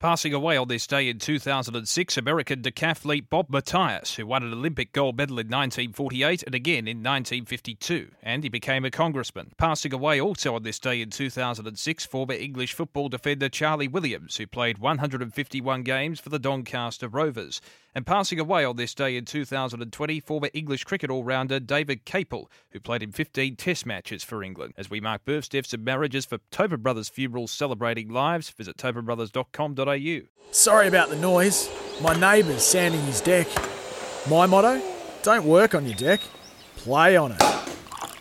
Passing away on this day in 2006, American decathlete Bob Mathias, who won an Olympic gold medal in 1948 and again in 1952, and he became a congressman. Passing away also on this day in 2006, former English football defender Charlie Williams, who played 151 games for the Doncaster Rovers. And passing away on this day in 2020, former English cricket all-rounder David Capel, who played in 15 test matches for England. As we mark births, deaths and marriages for Tobin Brothers Funerals celebrating lives, visit tobinbrothers.com.au. Sorry about the noise. My neighbour's sanding his deck. My motto? Don't work on your deck, play on it.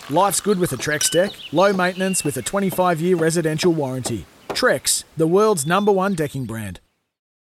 Life's good with a Trex deck. Low maintenance with a 25 year residential warranty. Trex, the world's number one decking brand.